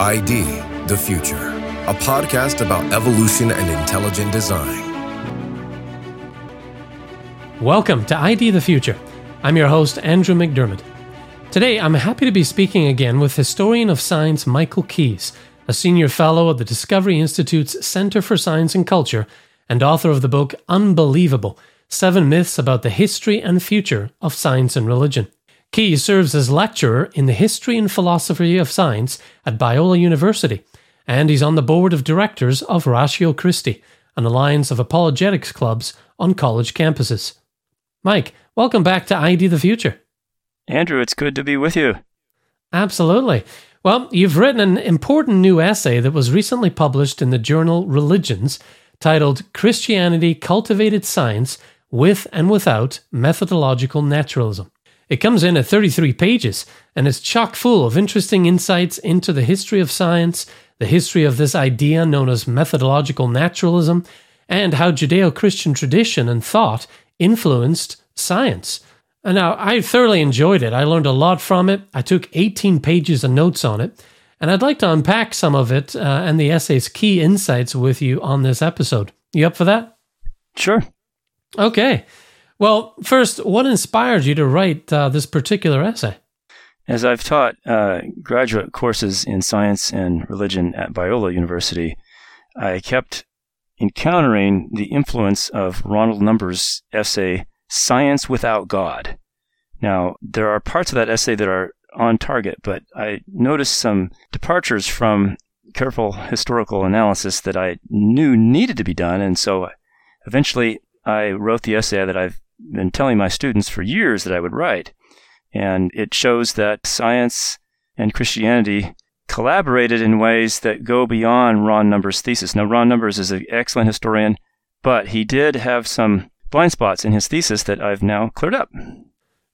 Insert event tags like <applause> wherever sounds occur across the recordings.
ID The Future, a podcast about evolution and intelligent design. Welcome to ID the Future. I'm your host, Andrew McDiarmid. Today, I'm happy to be speaking again with historian of science Michael Keas, a senior fellow at the Discovery Institute's Center for Science and Culture and author of the book Unbelievable Seven Myths About the History and Future of Science and Religion. Keas serves as lecturer in the history and philosophy of science at Biola University, and he's on the board of directors of Ratio Christi, an alliance of apologetics clubs on college campuses. Mike, welcome back to ID the Future. Andrew, it's good to be with you. Absolutely. Well, you've written an important new essay that was recently published in the journal Religions titled Christianity Cultivated Science with and without methodological naturalism. It comes in at 33 pages and is chock full of interesting insights into the history of science, the history of this idea known as methodological naturalism, and how Judeo Christian tradition and thought influenced science. And now, I thoroughly enjoyed it. I learned a lot from it. I took 18 pages of notes on it. And I'd like to unpack some of it uh, and the essay's key insights with you on this episode. You up for that? Sure. Okay. Well, first, what inspired you to write uh, this particular essay? As I've taught uh, graduate courses in science and religion at Biola University, I kept encountering the influence of Ronald Numbers' essay, Science Without God. Now, there are parts of that essay that are on target, but I noticed some departures from careful historical analysis that I knew needed to be done. And so eventually I wrote the essay that I've been telling my students for years that I would write. And it shows that science and Christianity collaborated in ways that go beyond Ron Numbers' thesis. Now, Ron Numbers is an excellent historian, but he did have some blind spots in his thesis that I've now cleared up.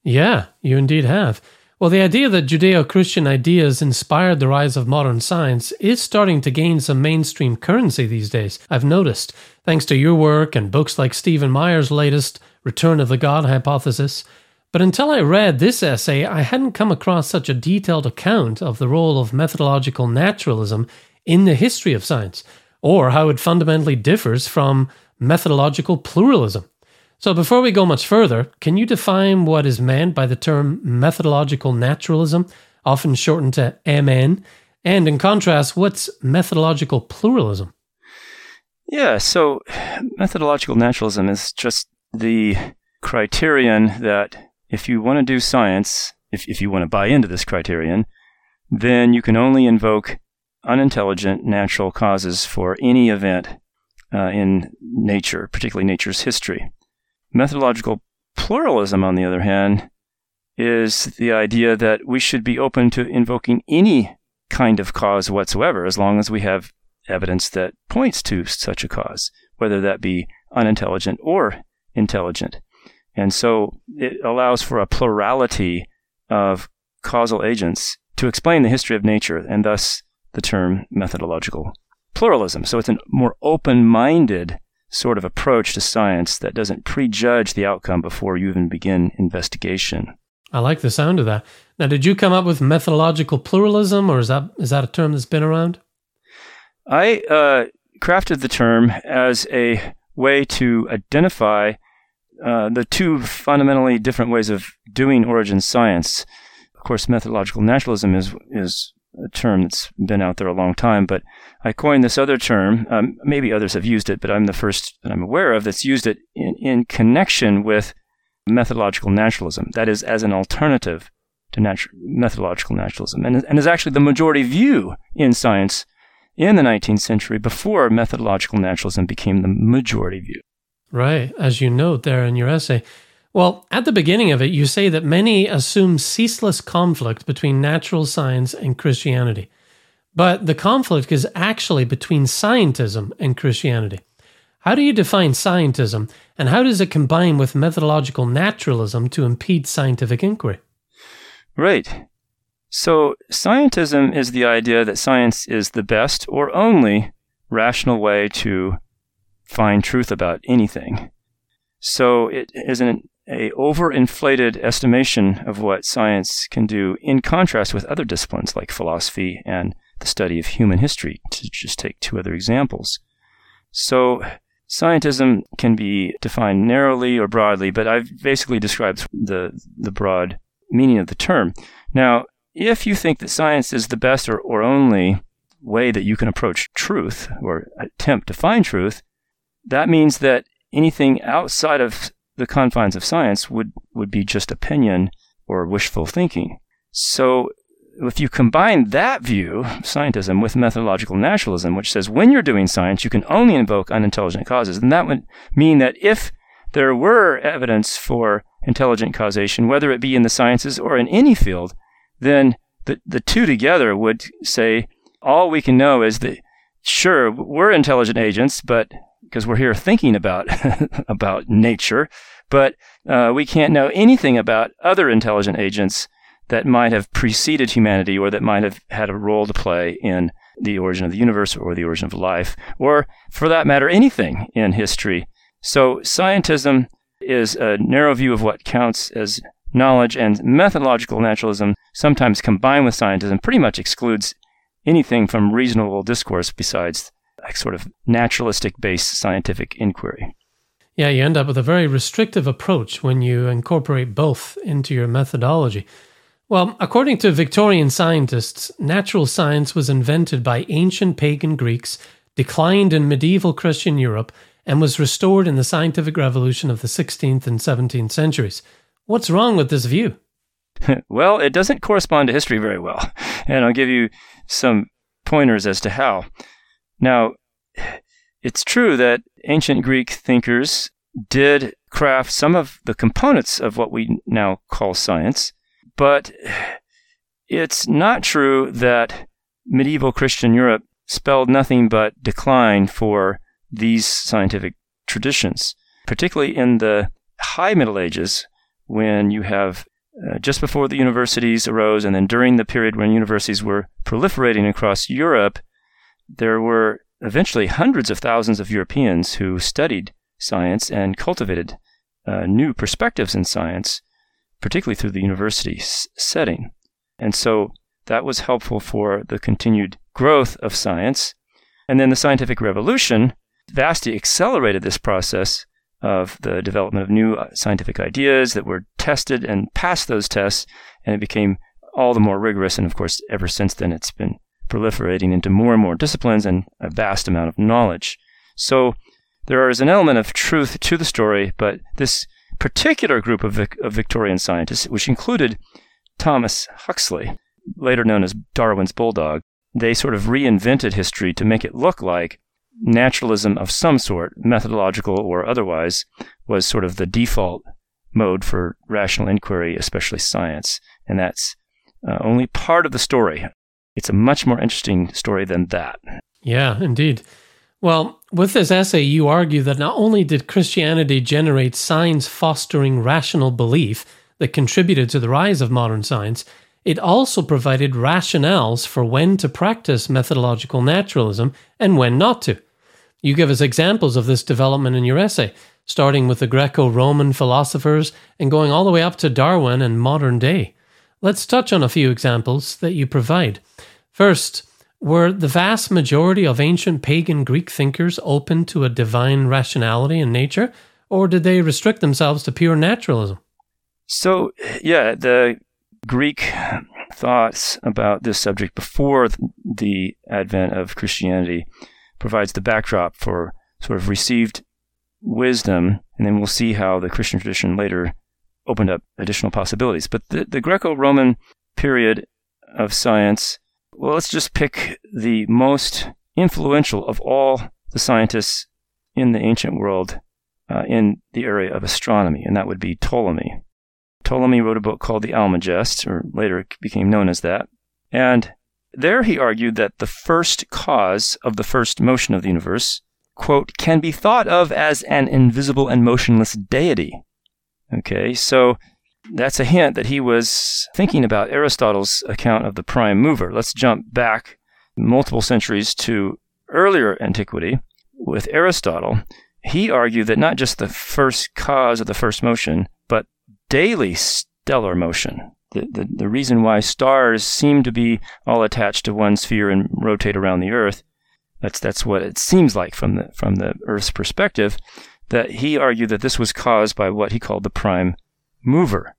Yeah, you indeed have. Well, the idea that Judeo Christian ideas inspired the rise of modern science is starting to gain some mainstream currency these days, I've noticed, thanks to your work and books like Stephen Meyer's latest, Return of the God Hypothesis. But until I read this essay, I hadn't come across such a detailed account of the role of methodological naturalism in the history of science, or how it fundamentally differs from methodological pluralism. So, before we go much further, can you define what is meant by the term methodological naturalism, often shortened to MN? And in contrast, what's methodological pluralism? Yeah, so <sighs> methodological naturalism is just the criterion that if you want to do science, if, if you want to buy into this criterion, then you can only invoke unintelligent natural causes for any event uh, in nature, particularly nature's history. Methodological pluralism, on the other hand, is the idea that we should be open to invoking any kind of cause whatsoever as long as we have evidence that points to such a cause, whether that be unintelligent or intelligent. And so it allows for a plurality of causal agents to explain the history of nature, and thus the term methodological pluralism. So it's a more open minded sort of approach to science that doesn't prejudge the outcome before you even begin investigation. I like the sound of that. Now, did you come up with methodological pluralism, or is that is that a term that's been around? I uh, crafted the term as a way to identify uh, the two fundamentally different ways of doing origin science. Of course, methodological naturalism is is a term that's been out there a long time, but I coined this other term. Um, maybe others have used it, but I'm the first that I'm aware of that's used it in, in connection with methodological naturalism. That is, as an alternative to natu- methodological naturalism, and, and is actually the majority view in science in the 19th century before methodological naturalism became the majority view. Right, as you note there in your essay. Well, at the beginning of it, you say that many assume ceaseless conflict between natural science and Christianity. But the conflict is actually between scientism and Christianity. How do you define scientism, and how does it combine with methodological naturalism to impede scientific inquiry? Right. So, scientism is the idea that science is the best or only rational way to find truth about anything. So, it is an a overinflated estimation of what science can do in contrast with other disciplines like philosophy and the study of human history, to just take two other examples. So, scientism can be defined narrowly or broadly, but I've basically described the, the broad meaning of the term. Now, if you think that science is the best or, or only way that you can approach truth or attempt to find truth, that means that anything outside of the confines of science would, would be just opinion or wishful thinking. So if you combine that view, scientism, with methodological naturalism, which says when you're doing science, you can only invoke unintelligent causes, then that would mean that if there were evidence for intelligent causation, whether it be in the sciences or in any field, then the, the two together would say all we can know is that sure we're intelligent agents, but because we're here thinking about <laughs> about nature, but uh, we can't know anything about other intelligent agents that might have preceded humanity or that might have had a role to play in the origin of the universe or the origin of life, or for that matter, anything in history. So, scientism is a narrow view of what counts as knowledge, and methodological naturalism, sometimes combined with scientism, pretty much excludes anything from reasonable discourse besides a sort of naturalistic based scientific inquiry. Yeah, you end up with a very restrictive approach when you incorporate both into your methodology. Well, according to Victorian scientists, natural science was invented by ancient pagan Greeks, declined in medieval Christian Europe, and was restored in the scientific revolution of the 16th and 17th centuries. What's wrong with this view? <laughs> well, it doesn't correspond to history very well, and I'll give you some pointers as to how. Now, it's true that ancient Greek thinkers did craft some of the components of what we now call science, but it's not true that medieval Christian Europe spelled nothing but decline for these scientific traditions, particularly in the High Middle Ages, when you have uh, just before the universities arose and then during the period when universities were proliferating across Europe, there were eventually hundreds of thousands of Europeans who studied science and cultivated uh, new perspectives in science particularly through the university s- setting. And so that was helpful for the continued growth of science. And then the scientific revolution vastly accelerated this process of the development of new uh, scientific ideas that were tested and passed those tests, and it became all the more rigorous. And of course, ever since then, it's been proliferating into more and more disciplines and a vast amount of knowledge. So there is an element of truth to the story, but this particular group of, Vic- of Victorian scientists, which included Thomas Huxley, later known as Darwin's bulldog. They sort of reinvented history to make it look like naturalism of some sort, methodological or otherwise, was sort of the default mode for rational inquiry, especially science. And that's uh, only part of the story. It's a much more interesting story than that. Yeah, indeed. Well, with this essay, you argue that not only did Christianity generate science fostering rational belief that contributed to the rise of modern science, it also provided rationales for when to practice methodological naturalism and when not to. You give us examples of this development in your essay, starting with the Greco Roman philosophers and going all the way up to Darwin and modern day. Let's touch on a few examples that you provide. First, were the vast majority of ancient pagan Greek thinkers open to a divine rationality in nature, or did they restrict themselves to pure naturalism? So, yeah, the Greek thoughts about this subject before the advent of Christianity provides the backdrop for sort of received wisdom, and then we'll see how the Christian tradition later opened up additional possibilities. But the, the Greco Roman period of science well, let's just pick the most influential of all the scientists in the ancient world uh, in the area of astronomy, and that would be Ptolemy. Ptolemy wrote a book called the Almagest, or later it became known as that. And there he argued that the first cause of the first motion of the universe, quote, can be thought of as an invisible and motionless deity. Okay, so that's a hint that he was thinking about Aristotle's account of the prime mover. Let's jump back multiple centuries to earlier antiquity with Aristotle. He argued that not just the first cause of the first motion, but daily stellar motion, the, the, the reason why stars seem to be all attached to one sphere and rotate around the Earth, that's, that's what it seems like from the, from the Earth's perspective, that he argued that this was caused by what he called the prime mover,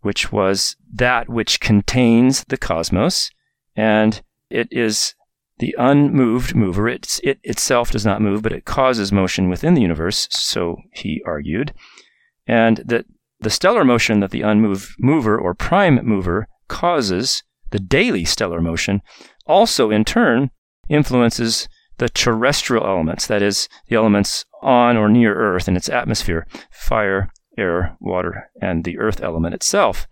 which was that which contains the cosmos, and it is the unmoved mover. It, it itself does not move, but it causes motion within the universe, so he argued. And that the stellar motion that the unmoved mover or prime mover causes, the daily stellar motion, also in turn influences the terrestrial elements, that is, the elements on or near Earth in its atmosphere fire, air, water, and the Earth element itself.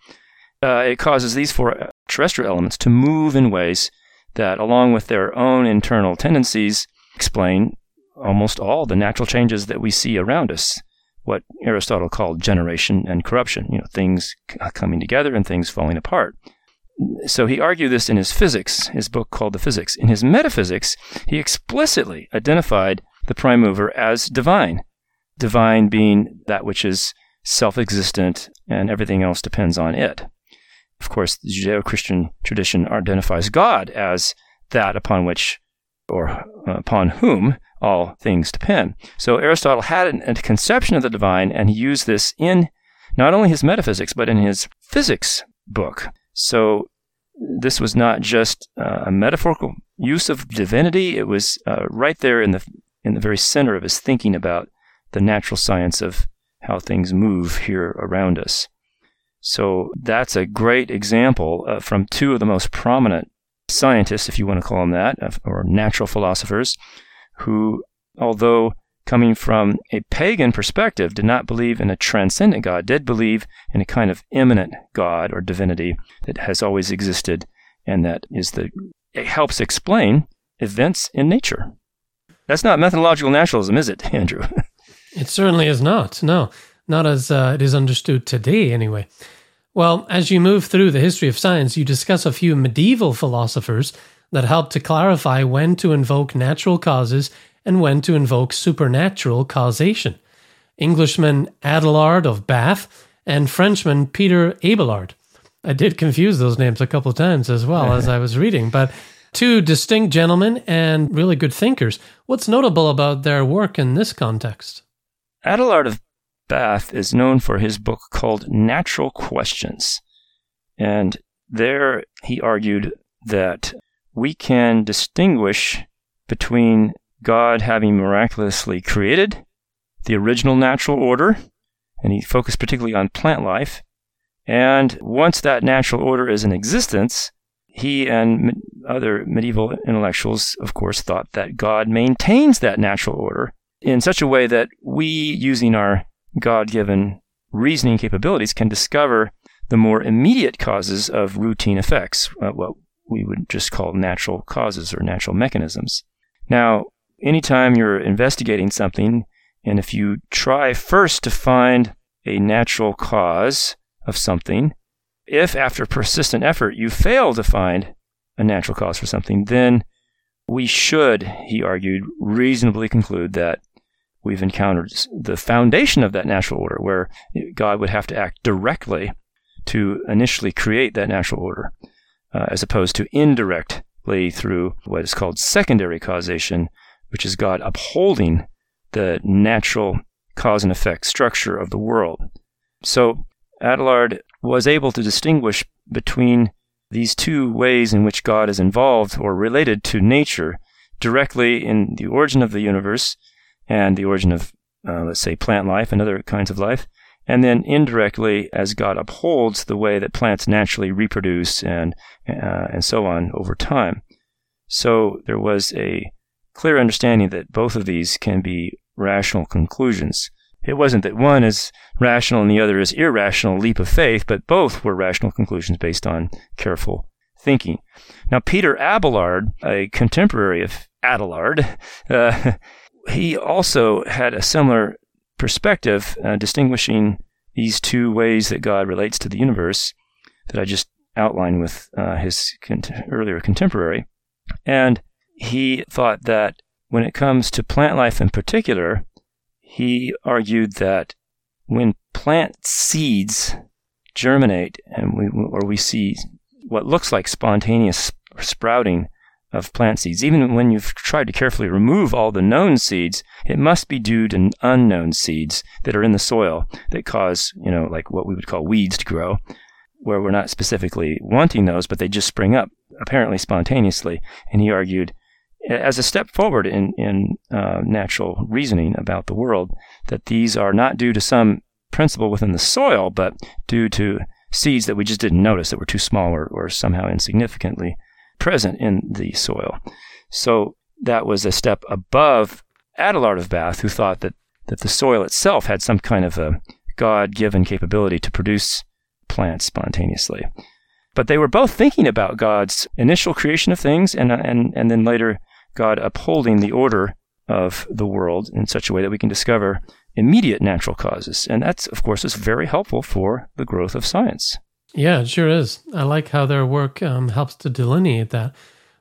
Uh, it causes these four terrestrial elements to move in ways that, along with their own internal tendencies, explain almost all the natural changes that we see around us. What Aristotle called generation and corruption, you know, things coming together and things falling apart. So he argued this in his physics, his book called The Physics. In his metaphysics, he explicitly identified the prime mover as divine. Divine being that which is self existent and everything else depends on it. Of course, the Judeo Christian tradition identifies God as that upon which or uh, upon whom all things depend. So Aristotle had a conception of the divine, and he used this in not only his metaphysics, but in his physics book. So this was not just uh, a metaphorical use of divinity, it was uh, right there in the, in the very center of his thinking about the natural science of how things move here around us. So that's a great example uh, from two of the most prominent scientists, if you want to call them that, or natural philosophers, who, although coming from a pagan perspective, did not believe in a transcendent God, did believe in a kind of immanent God or divinity that has always existed and that is the it helps explain events in nature. That's not methodological naturalism, is it, <laughs> Andrew? It certainly is not. No, not as uh, it is understood today, anyway. Well, as you move through the history of science, you discuss a few medieval philosophers that help to clarify when to invoke natural causes and when to invoke supernatural causation. Englishman Adelard of Bath and Frenchman Peter Abelard. I did confuse those names a couple times as well as I was <laughs> reading, but two distinct gentlemen and really good thinkers. What's notable about their work in this context? Adelard of Bath is known for his book called Natural Questions. And there he argued that we can distinguish between God having miraculously created the original natural order, and he focused particularly on plant life. And once that natural order is in existence, he and other medieval intellectuals, of course, thought that God maintains that natural order in such a way that we, using our God given reasoning capabilities can discover the more immediate causes of routine effects, uh, what we would just call natural causes or natural mechanisms. Now, anytime you're investigating something, and if you try first to find a natural cause of something, if after persistent effort you fail to find a natural cause for something, then we should, he argued, reasonably conclude that we've encountered the foundation of that natural order, where God would have to act directly to initially create that natural order, uh, as opposed to indirectly through what is called secondary causation, which is God upholding the natural cause and effect structure of the world. So Adelard was able to distinguish between these two ways in which God is involved or related to nature directly in the origin of the universe and the origin of, uh, let's say, plant life and other kinds of life. And then indirectly, as God upholds the way that plants naturally reproduce and, uh, and so on over time. So there was a clear understanding that both of these can be rational conclusions. It wasn't that one is rational and the other is irrational leap of faith, but both were rational conclusions based on careful thinking. Now, Peter Abelard, a contemporary of Adelard, <laughs> uh, he also had a similar perspective, uh, distinguishing these two ways that God relates to the universe that I just outlined with uh, his earlier contemporary. And he thought that when it comes to plant life in particular, he argued that when plant seeds germinate and we, or we see what looks like spontaneous sprouting of plant seeds. Even when you've tried to carefully remove all the known seeds, it must be due to unknown seeds that are in the soil that cause, you know, like what we would call weeds to grow, where we're not specifically wanting those, but they just spring up apparently spontaneously. And he argued, as a step forward in, in uh, natural reasoning about the world, that these are not due to some principle within the soil, but due to seeds that we just didn't notice that were too small or, or somehow insignificantly present in the soil. So that was a step above Adelard of Bath, who thought that, that the soil itself had some kind of a God given capability to produce plants spontaneously. But they were both thinking about God's initial creation of things and, uh, and, and then later God upholding the order of the world in such a way that we can discover immediate natural causes. And that's, of course, is very helpful for the growth of science. Yeah, it sure is. I like how their work um, helps to delineate that.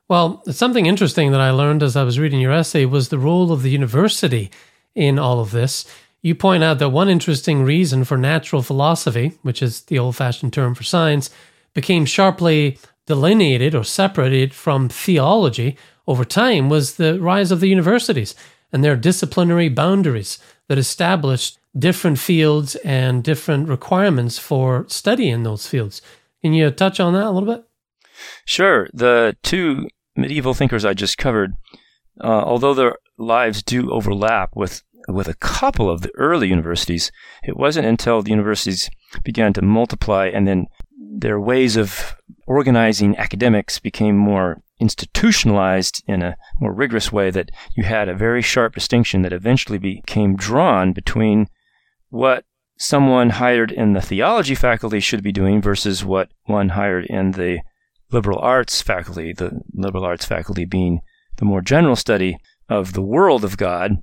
Well, something interesting that I learned as I was reading your essay was the role of the university in all of this. You point out that one interesting reason for natural philosophy, which is the old fashioned term for science, became sharply delineated or separated from theology over time was the rise of the universities and their disciplinary boundaries that established different fields and different requirements for study in those fields. Can you touch on that a little bit? Sure. The two medieval thinkers I just covered, uh, although their lives do overlap with with a couple of the early universities, it wasn't until the universities began to multiply and then their ways of organizing academics became more institutionalized in a more rigorous way that you had a very sharp distinction that eventually became drawn between what someone hired in the theology faculty should be doing versus what one hired in the liberal arts faculty, the liberal arts faculty being the more general study of the world of God,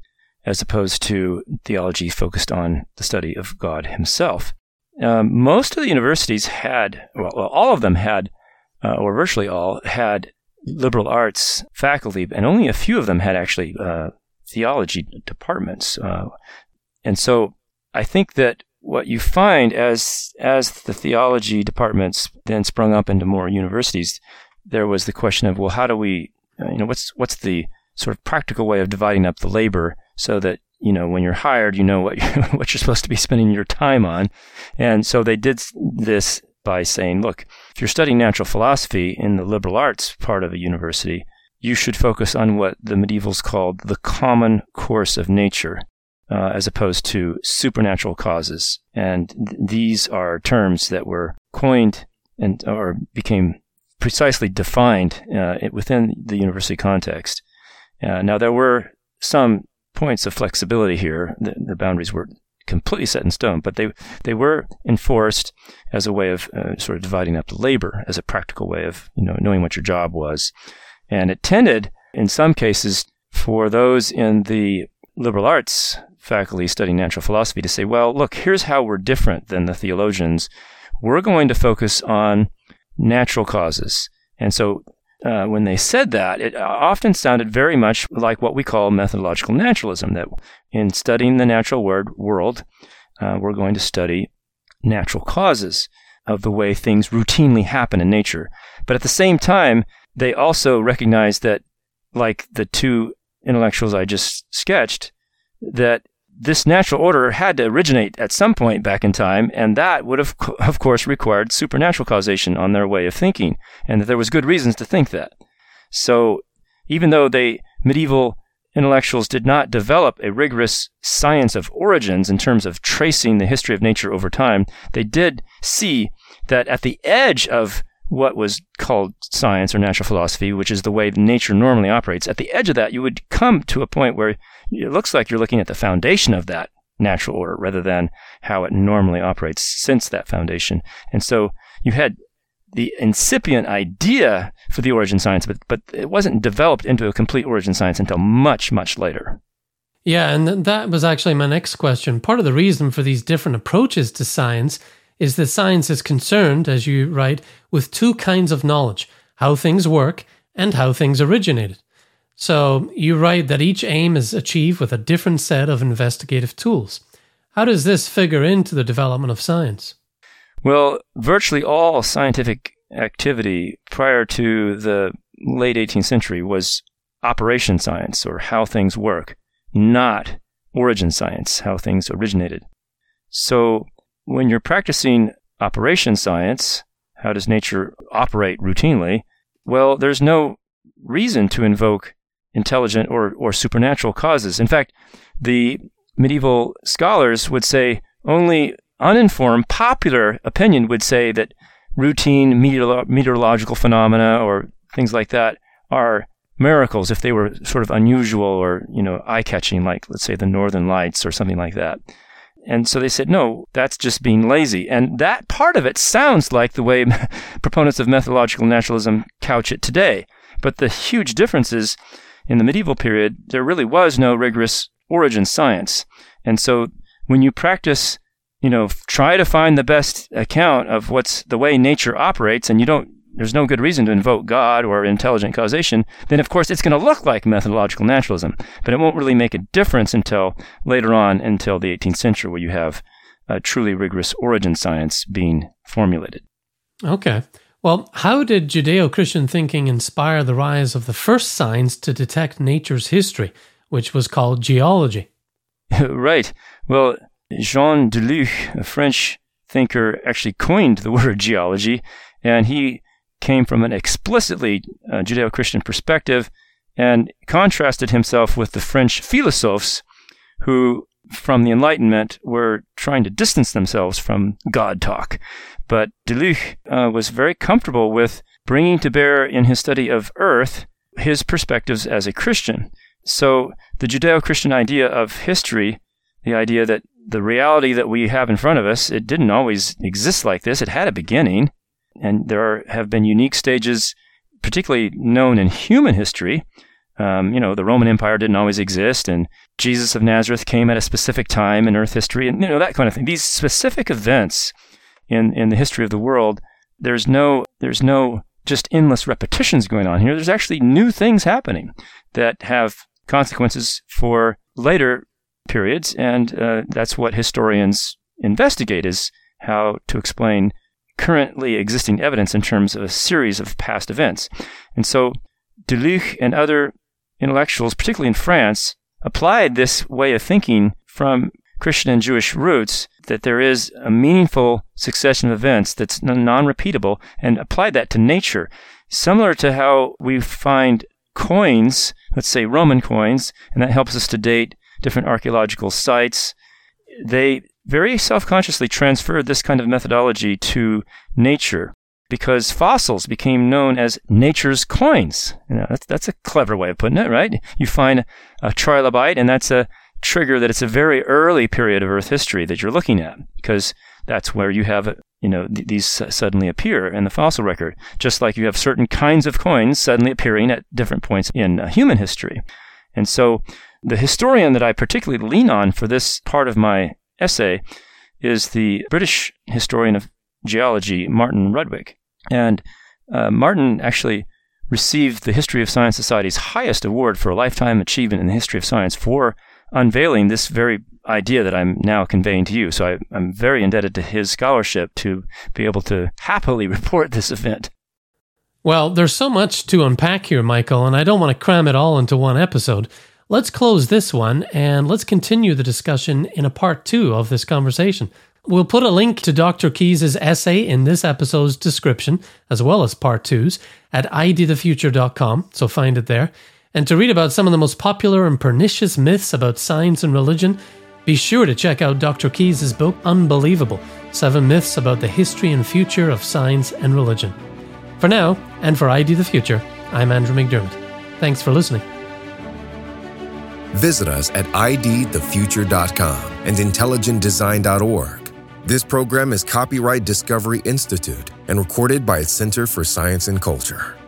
as opposed to theology focused on the study of God himself. Um, most of the universities had, well, all of them had, uh, or virtually all, had liberal arts faculty, and only a few of them had actually uh, theology departments. Uh, and so I think that what you find as as the theology departments then sprung up into more universities, there was the question of well, how do we, uh, you know, what's what's the sort of practical way of dividing up the labor so that you know when you're hired, you know what <laughs> what you're supposed to be spending your time on, and so they did this by saying, look, if you're studying natural philosophy in the liberal arts part of a university, you should focus on what the medievals called the common course of nature uh, as opposed to supernatural causes. And th- these are terms that were coined and or became precisely defined uh, within the university context. Uh, now, there were some points of flexibility here. The, the, boundaries were completely set in stone, but they they were enforced as a way of uh, sort of dividing up the labor as a practical way of you know knowing what your job was, and it tended in some cases for those in the liberal arts faculty studying natural philosophy to say, well, look, here's how we're different than the theologians. We're going to focus on natural causes. And so uh, when they said that, it often sounded very much like what we call methodological naturalism, that in studying the natural word, world, uh, we're going to study natural causes of the way things routinely happen in nature. But at the same time, they also recognize that, like the two intellectuals I just sketched, that this natural order had to originate at some point back in time, and that would have, of course, required supernatural causation on their way of thinking, and that there was good reasons to think that. So, even though they medieval intellectuals did not develop a rigorous science of origins in terms of tracing the history of nature over time, they did see that at the edge of what was called science or natural philosophy, which is the way nature normally operates, at the edge of that, you would come to a point where it looks like you're looking at the foundation of that natural order rather than how it normally operates since that foundation. And so you had the incipient idea for the origin science, but, but it wasn't developed into a complete origin science until much, much later. Yeah, and that was actually my next question. Part of the reason for these different approaches to science is that science is concerned, as you write, with two kinds of knowledge how things work and how things originated. So you write that each aim is achieved with a different set of investigative tools. How does this figure into the development of science? Well, virtually all scientific activity prior to the late 18th century was operation science or how things work, not origin science, how things originated. So when you're practicing operation science, how does nature operate routinely? Well, there's no reason to invoke intelligent or, or supernatural causes. In fact, the medieval scholars would say only uninformed popular opinion would say that routine meteorolo- meteorological phenomena or things like that are miracles if they were sort of unusual or you know eye-catching like let's say the northern lights or something like that and so they said no that's just being lazy. And that part of it sounds like the way <laughs> proponents of methodological naturalism couch it today. But the huge difference is in the medieval period there really was no rigorous origin science. And so when you practice you know, try to find the best account of what's the way nature operates, and you don't, there's no good reason to invoke God or intelligent causation, then of course it's going to look like methodological naturalism. But it won't really make a difference until later on, until the 18th century, where you have a truly rigorous origin science being formulated. Okay. Well, how did Judeo Christian thinking inspire the rise of the first science to detect nature's history, which was called geology? <laughs> right. Well, Jean Deluc, a French thinker, actually coined the <laughs> word geology, and he came from an explicitly uh, Judeo Christian perspective and contrasted himself with the French philosophes who, from the Enlightenment, were trying to distance themselves from God talk. But Deluc uh, was very comfortable with bringing to bear in his study of earth his perspectives as a Christian. So the Judeo Christian idea of history, the idea that the reality that we have in front of us, it didn't always exist like this. It had a beginning, and there are, have been unique stages, particularly known in human history. Um, you know, the Roman Empire didn't always exist, and Jesus of Nazareth came at a specific time in Earth history, and you know that kind of thing. These specific events in in the history of the world, there's no there's no just endless repetitions going on here. There's actually new things happening that have consequences for later periods, and uh, that's what historians investigate is how to explain currently existing evidence in terms of a series of past events. And so Deluc and other intellectuals, particularly in France, applied this way of thinking from Christian and Jewish roots that there is a meaningful succession of events that's non repeatable and applied that to nature. Similar to how we find coins, let's say Roman coins, and that helps us to date different archaeological sites. They very self consciously transferred this kind of methodology to nature because fossils became known as nature's coins. You know, that's, that's a clever way of putting it, right? You find a trilobite, and that's a trigger that it's a very early period of Earth history that you're looking at because that's where you have you know th- these suddenly appear in the fossil record just like you have certain kinds of coins suddenly appearing at different points in uh, human history and so the historian that I particularly lean on for this part of my essay is the British historian of geology, Martin Rudwick. And uh, Martin actually received the History of Science Society's highest award for a lifetime achievement in the history of science for unveiling this very idea that I'm now conveying to you. So I, I'm very indebted to his scholarship to be able to happily <laughs> report this event. Well, there's so much to unpack here, Michael, and I don't want to cram it all into one episode. Let's close this one and let's continue the discussion in a part two of this conversation. We'll put a link to Dr. Keas' essay in this episode's description, as well as part twos, at idthefuture.com, so find it there. And to read about some of the most popular and pernicious myths about science and religion, be sure to check out Dr. Keas' book, Unbelievable Seven Myths About the History and Future of Science and Religion. For now, and for ID the Future, I'm Andrew McDiarmid. Thanks for listening. Visit us at idthefuture.com and intelligentdesign.org. This program is copyright Discovery Institute and recorded by its Center for Science and Culture.